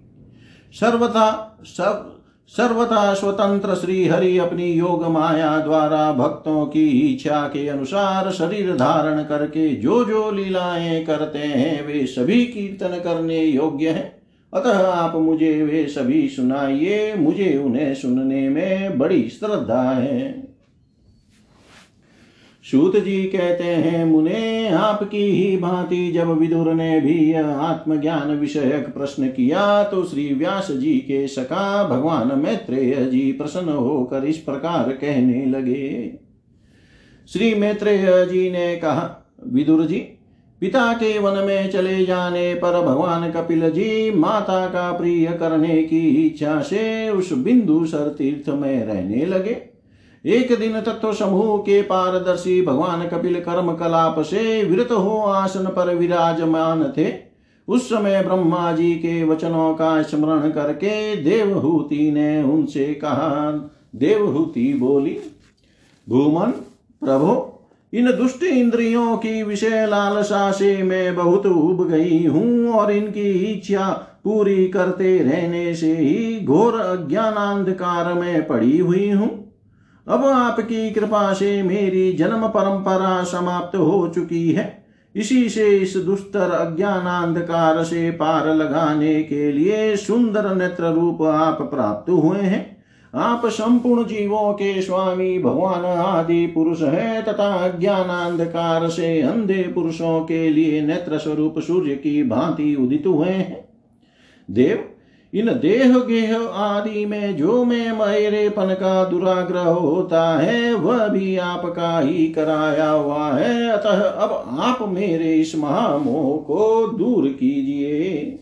A: सर्वथा सर्व, सर्वथा स्वतंत्र श्री हरि अपनी योग माया द्वारा भक्तों की इच्छा के अनुसार शरीर धारण करके जो जो लीलाएँ करते हैं, वे सभी कीर्तन करने योग्य हैं। अतः आप मुझे वे सभी सुनाइए, मुझे उन्हें सुनने में बड़ी श्रद्धा है। सूत जी कहते हैं, मुने, आपकी ही भांति जब विदुर ने भी आत्मज्ञान विषयक प्रश्न किया तो श्री व्यास जी के सका भगवान मैत्रेय जी प्रसन्न होकर इस प्रकार कहने लगे। श्री मैत्रेय जी ने कहा, विदुर जी, पिता के वन में चले जाने पर भगवान कपिल जी माता का प्रिय करने की इच्छा से उस बिंदु सर तीर्थ में रहने लगे। एक दिन तत्व समूह के पारदर्शी भगवान कपिल कर्म कलाप से विरत हो आसन पर विराजमान थे। उस समय ब्रह्मा जी के वचनों का स्मरण करके देवहूति ने उनसे कहा, देवहूति बोली, भूमन, प्रभो, इन दुष्ट इंद्रियों की विषय लालसा से मैं बहुत उब गई हूँ और इनकी इच्छा पूरी करते रहने से ही घोर अज्ञानांधकार में पड़ी हुई हूँ। अब आपकी कृपा से मेरी जन्म परंपरा समाप्त हो चुकी है। इसी से इस दुस्तर अज्ञानांधकार से पार लगाने के लिए सुंदर नेत्र रूप आप प्राप्त हुए हैं। आप संपूर्ण जीवों के स्वामी भगवान आदि पुरुष है तथा अज्ञानांधकार से अंधे पुरुषों के लिए नेत्र स्वरूप सूर्य की भांति उदित हुए हैं। देव इन देह गेह आदि में जो में मेरेपन का दुराग्रह होता है, वह भी आपका ही कराया हुआ है। अतः अब आप मेरे इस महामोह को दूर कीजिए।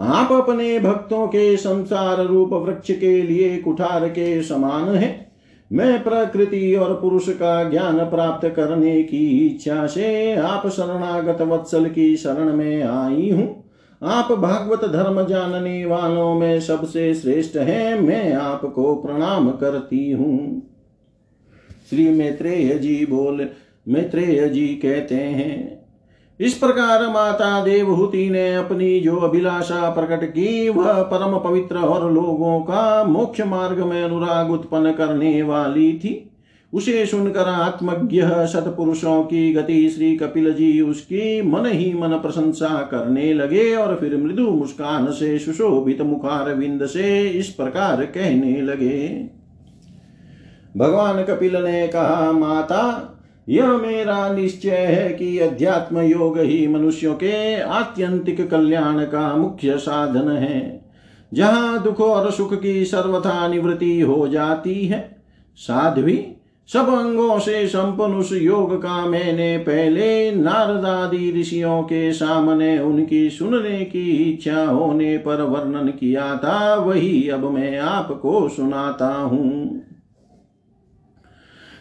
A: आप अपने भक्तों के संसार रूप वृक्ष के लिए कुठार के समान है। मैं प्रकृति और पुरुष का ज्ञान प्राप्त करने की इच्छा से आप शरणागत वत्सल की शरण में आई हूँ। आप भागवत धर्म जानने वालों में सबसे श्रेष्ठ हैं, मैं आपको प्रणाम करती हूँ। श्री मैत्रेय जी बोल, मैत्रेय जी कहते हैं, इस प्रकार माता देवहूति ने अपनी जो अभिलाषा प्रकट की, वह परम पवित्र और लोगों का मोक्ष मार्ग में अनुराग उत्पन्न करने वाली थी। उसे सुनकर आत्मज्ञ सतपुरुषों की गति श्री कपिल जी उसकी मन ही मन प्रशंसा करने लगे और फिर मृदु मुस्कान से सुशोभित मुखार विंद से इस प्रकार कहने लगे। भगवान कपिल ने कहा, माता, यह मेरा निश्चय है कि अध्यात्म योग ही मनुष्यों के आत्यंतिक कल्याण का मुख्य साधन है। जहाँ दुख और सुख की सर्वथा निवृत्ति हो जाती है, साध्वी सब अंगों से संपन्न उस योग का मैंने पहले नारदादि ऋषियों के सामने उनकी सुनने की इच्छा होने पर वर्णन किया था, वही अब मैं आपको सुनाता हूँ।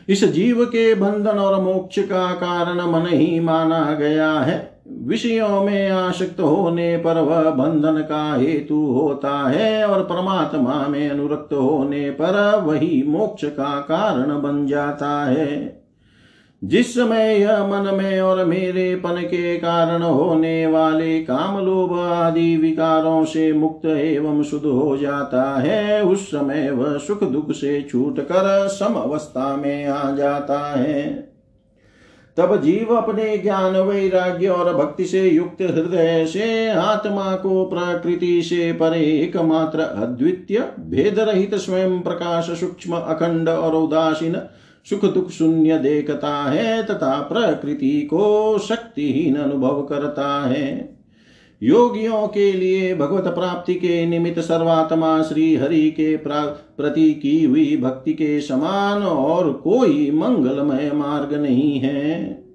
A: इस जीव के बंधन और मोक्ष का कारण मन ही माना गया है। विषयों में आसक्त होने पर वह बंधन का हेतु होता है और परमात्मा में अनुरक्त होने पर वही मोक्ष का कारण बन जाता है। जिस समय यह मन में और मेरे पन के कारण होने वाले काम लोभ आदि विकारों से मुक्त एवं शुद्ध हो जाता है, उस समय वह सुख दुख से छूट कर सम अवस्था में आ जाता है। तब जीव अपने ज्ञान वैराग्य और भक्ति से युक्त हृदय से आत्मा को प्रकृति से परे एकमात्र अद्वितीय भेद रहित स्वयं प्रकाश सूक्ष्म, अखंड और उदासीन सुख दुख शून्य देखता है तथा प्रकृति को शक्तिहीन अनुभव करता है। योगियों के लिए भगवत प्राप्ति के निमित्त सर्वात्मा श्री हरि के प्रति की हुई भक्ति के समान और कोई मंगलमय मार्ग नहीं है।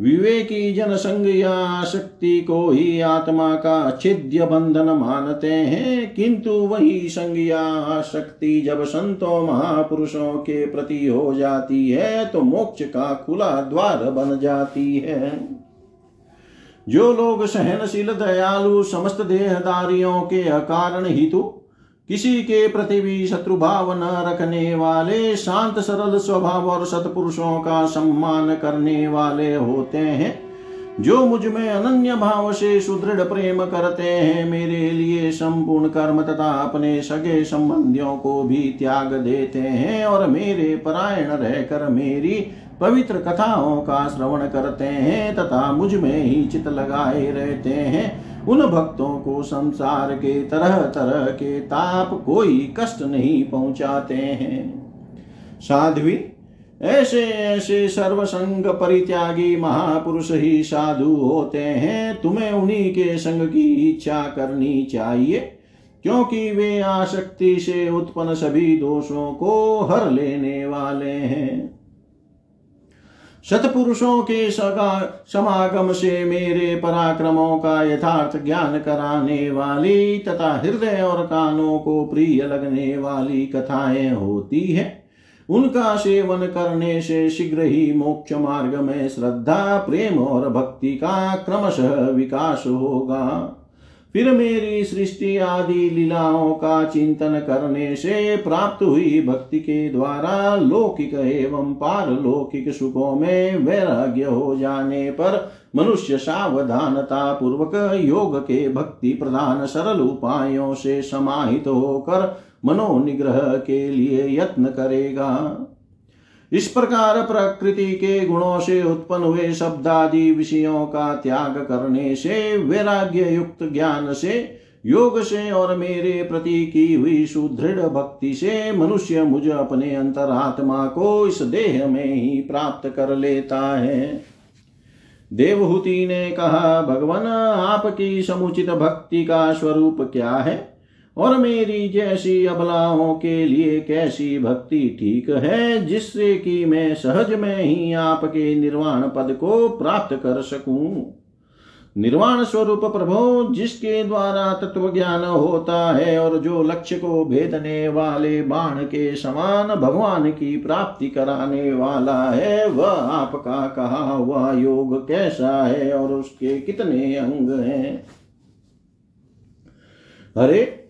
A: विवेकी जन संग या आसक्ति को ही आत्मा का छिद्य बंधन मानते हैं, किंतु वही संग या आसक्ति जब संतों महापुरुषों के प्रति हो जाती है तो मोक्ष का खुला द्वार बन जाती है। जो लोग सहनशील दयालु समस्त देहदारियों के अकारण हितु, किसी के प्रति भी शत्रु भाव न रखने वाले, शांत, सरल स्वभाव और सतपुरुषों का सम्मान करने वाले होते हैं। जो मुझमें अनन्य भाव से सुदृढ़ प्रेम करते हैं, मेरे लिए संपूर्ण कर्म तथा अपने सगे संबंधियों को भी त्याग देते हैं और मेरे परायण रहकर मेरी पवित्र कथाओं का श्रवण करते हैं तथा मुझमें ही चित लगाए रहते हैं। उन भक्तों को संसार के तरह तरह के ताप कोई कष्ट नहीं पहुंचाते हैं। साध्वी, ऐसे ऐसे सर्वसंग परित्यागी महापुरुष ही साधु होते हैं। तुम्हें उन्हीं के संग की इच्छा करनी चाहिए, क्योंकि वे आसक्ति से उत्पन्न सभी दोषों को हर लेने वाले हैं। सतपुरुषों के समागम से मेरे पराक्रमों का यथार्थ ज्ञान कराने वाली तथा हृदय और कानों को प्रिय लगने वाली कथाएँ होती है। उनका सेवन करने से शीघ्र ही मोक्ष मार्ग में श्रद्धा, प्रेम और भक्ति का क्रमशः विकास होगा। फिर मेरी सृष्टि आदि लीलाओं का चिंतन करने से प्राप्त हुई भक्ति के द्वारा लौकिक एवं पारलौकिक सुखों में वैराग्य हो जाने पर मनुष्य सावधानता पूर्वक योग के भक्ति प्रधान सरल उपायों से समाहित होकर मनोनिग्रह के लिए यत्न करेगा। इस प्रकार प्रकृति के गुणों से उत्पन्न हुए शब्द आदि विषयों का त्याग करने से वैराग्य युक्त ज्ञान से, योग से और मेरे प्रति की हुई सुदृढ़ भक्ति से मनुष्य मुझे अपने अंतरात्मा को इस देह में ही प्राप्त कर लेता है। देवहूति ने कहा, भगवान, आपकी समुचित भक्ति का स्वरूप क्या है? और मेरी जैसी अबलाओं के लिए कैसी भक्ति ठीक है, जिससे कि मैं सहज में ही आपके निर्वाण पद को प्राप्त कर सकूँ? निर्वाण स्वरूप प्रभो, जिसके द्वारा तत्व ज्ञान होता है और जो लक्ष्य को भेदने वाले बाण के समान भगवान की प्राप्ति कराने वाला है, वह आपका कहा हुआ योग कैसा है और उसके कितने अंग हैं? अरे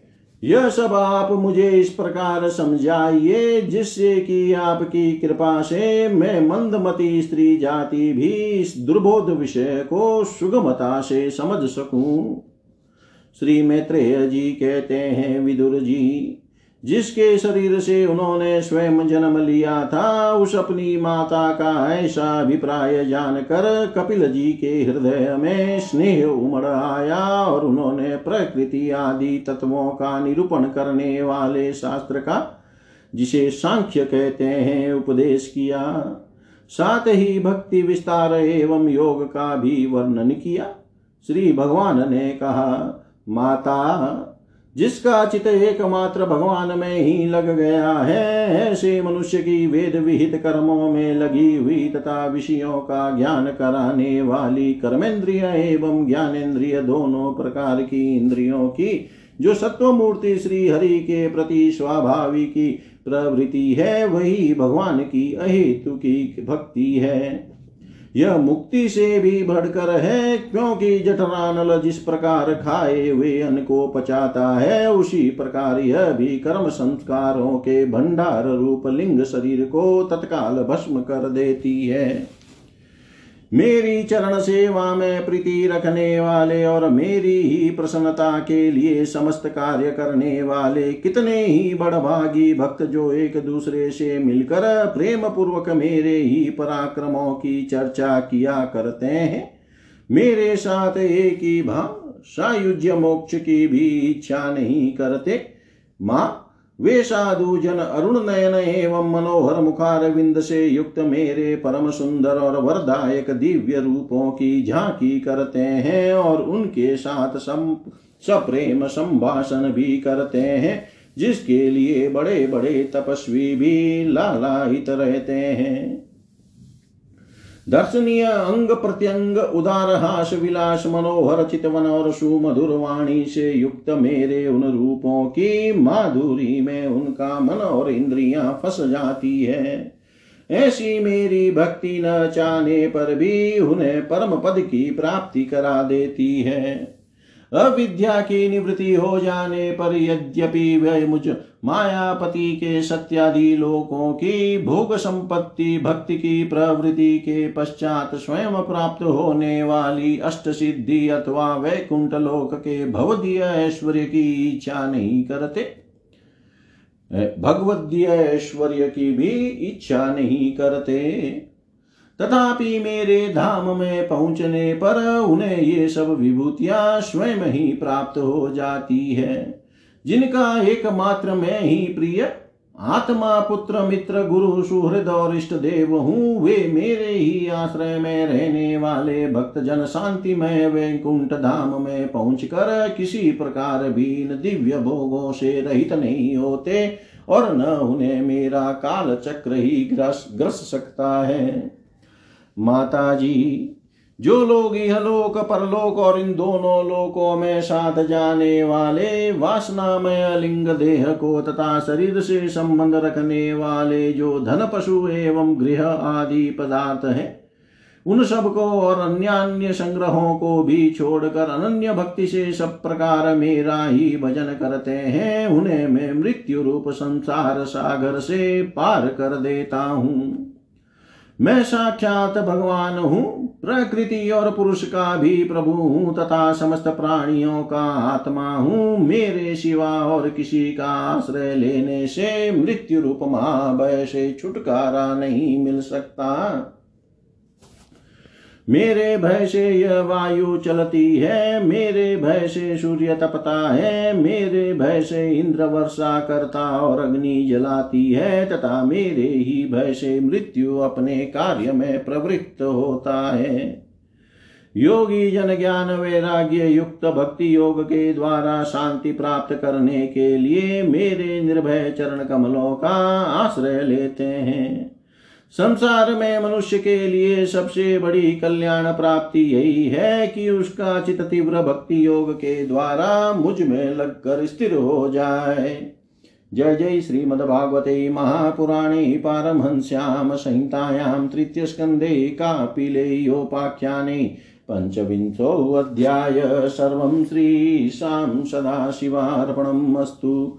A: यह सब आप मुझे इस प्रकार समझाइए, जिससे कि आपकी कृपा से मैं मंदमती स्त्री जाति भी इस दुर्बोध विषय को सुगमता से समझ सकूँ। श्री मैत्रेय जी कहते हैं, विदुर जी जिसके शरीर से उन्होंने स्वयं जन्म लिया था, उस अपनी माता का ऐसा अभिप्राय जानकर कपिल जी के हृदय में स्नेह उमड़ आया और उन्होंने प्रकृति आदि तत्वों का निरूपण करने वाले शास्त्र का, जिसे सांख्य कहते हैं, उपदेश किया। साथ ही भक्ति विस्तार एवं योग का भी वर्णन किया। श्री भगवान ने कहा, माता जिसका चित एकमात्र भगवान में ही लग गया है, ऐसे मनुष्य की वेद विहित कर्मों में लगी हुई तथा विषयों का ज्ञान कराने वाली कर्मेंद्रिय एवं ज्ञानेन्द्रिय दोनों प्रकार की इंद्रियों की, जो सत्वमूर्ति श्री हरि के प्रति स्वाभाविकी प्रवृत्ति है, वही भगवान की अहेतु की भक्ति है। यह मुक्ति से भी बढ़कर है, क्योंकि जठरानल जिस प्रकार खाए हुए अन्न को पचाता है, उसी प्रकार यह भी कर्म संस्कारों के भंडार रूप लिंग शरीर को तत्काल भस्म कर देती है। मेरी चरण सेवा में प्रीति रखने वाले और मेरी ही प्रसन्नता के लिए समस्त कार्य करने वाले कितने ही बड़भागी भक्त जो एक दूसरे से मिलकर प्रेम पूर्वक मेरे ही पराक्रमों की चर्चा किया करते हैं, मेरे साथ एक ही भाव, सायुज्य मोक्ष की भी इच्छा नहीं करते। माँ वे साधु जन अरुण नयन एवं मनोहर मुखार विंद से युक्त मेरे परम सुंदर और वरदायक दिव्य रूपों की झांकी करते हैं और उनके साथ सप्रेम संभाषण भी करते हैं, जिसके लिए बड़े बड़े तपस्वी भी लालायित रहते हैं। दर्शनीय अंग प्रत्यंग उदार हास विलास मनोहर चितवन और सुमधुर वाणी से युक्त मेरे उन रूपों की माधुरी में उनका मन और इंद्रियाँ फंस जाती है। ऐसी मेरी भक्ति न चाहने पर भी उन्हें परम पद की प्राप्ति करा देती है। अविद्या की निवृत्ति हो जाने पर यद्यपि वह मुझ मायापति के सत्यादि लोकों की भोग संपत्ति, भक्ति की प्रवृत्ति के पश्चात स्वयं प्राप्त होने वाली अष्ट सिद्धि अथवा वैकुंठ लोक के भवदीय ऐश्वर्य की इच्छा नहीं करते। भगवदीय ऐश्वर्य की भी इच्छा नहीं करते। तथापि मेरे धाम में पहुँचने पर उन्हें ये सब विभूतियाँ स्वयं ही प्राप्त हो जाती है। जिनका एकमात्र मैं ही प्रिय, आत्मा, पुत्र, मित्र, गुरु, सुहृद और इष्ट देव हूँ, वे मेरे ही आश्रय में रहने वाले भक्त जन शांति में वैकुंठ धाम में पहुँच कर किसी प्रकार भी इन दिव्य भोगों से रहित नहीं होते और न उन्हें मेरा काल चक्र ही ग्रस ग्रस सकता है। माता जी जो लोग इहलोक परलोक और इन दोनों लोकों में साथ जाने वाले, वासनामय लिंग देह को तथा शरीर से संबंध रखने वाले जो धन पशु एवं गृह आदि पदार्थ है, उन सबको और अन्य अन्य संग्रहों को भी छोड़कर अनन्य भक्ति से सब प्रकार मेरा ही भजन करते हैं, उन्हें मैं मृत्यु रूप संसार सागर से पार कर देता हूँ। मैं साक्षात भगवान हूँ, प्रकृति और पुरुष का भी प्रभु हूँ, तथा समस्त प्राणियों का आत्मा हूँ। मेरे सिवा और किसी का आश्रय लेने से मृत्यु रूप महाभय से छुटकारा नहीं मिल सकता। मेरे भय से यह वायु चलती है, मेरे भय से सूर्य तपता है, मेरे भय से इंद्र वर्षा करता और अग्नि जलाती है, तथा मेरे ही भय से मृत्यु अपने कार्य में प्रवृत्त होता है। योगी जन ज्ञान वैराग्य युक्त भक्ति योग के द्वारा शांति प्राप्त करने के लिए मेरे निर्भय चरण कमलों का आश्रय लेते हैं। संसार में मनुष्य के लिए सबसे बड़ी कल्याण प्राप्ति यही है कि उसका चित तीव्र भक्ति योग के द्वारा मुझमें लगकर स्थिर हो जाए। जय जय श्रीमद्भागवते महापुराणे पारमहंस्यां संहितायां तृतीय तृतीयस्कन्धे कापिलेयोपाख्याने पञ्चविंशोऽध्याय। सर्वं श्रीशां सदाशिवार्पणम् अस्तु।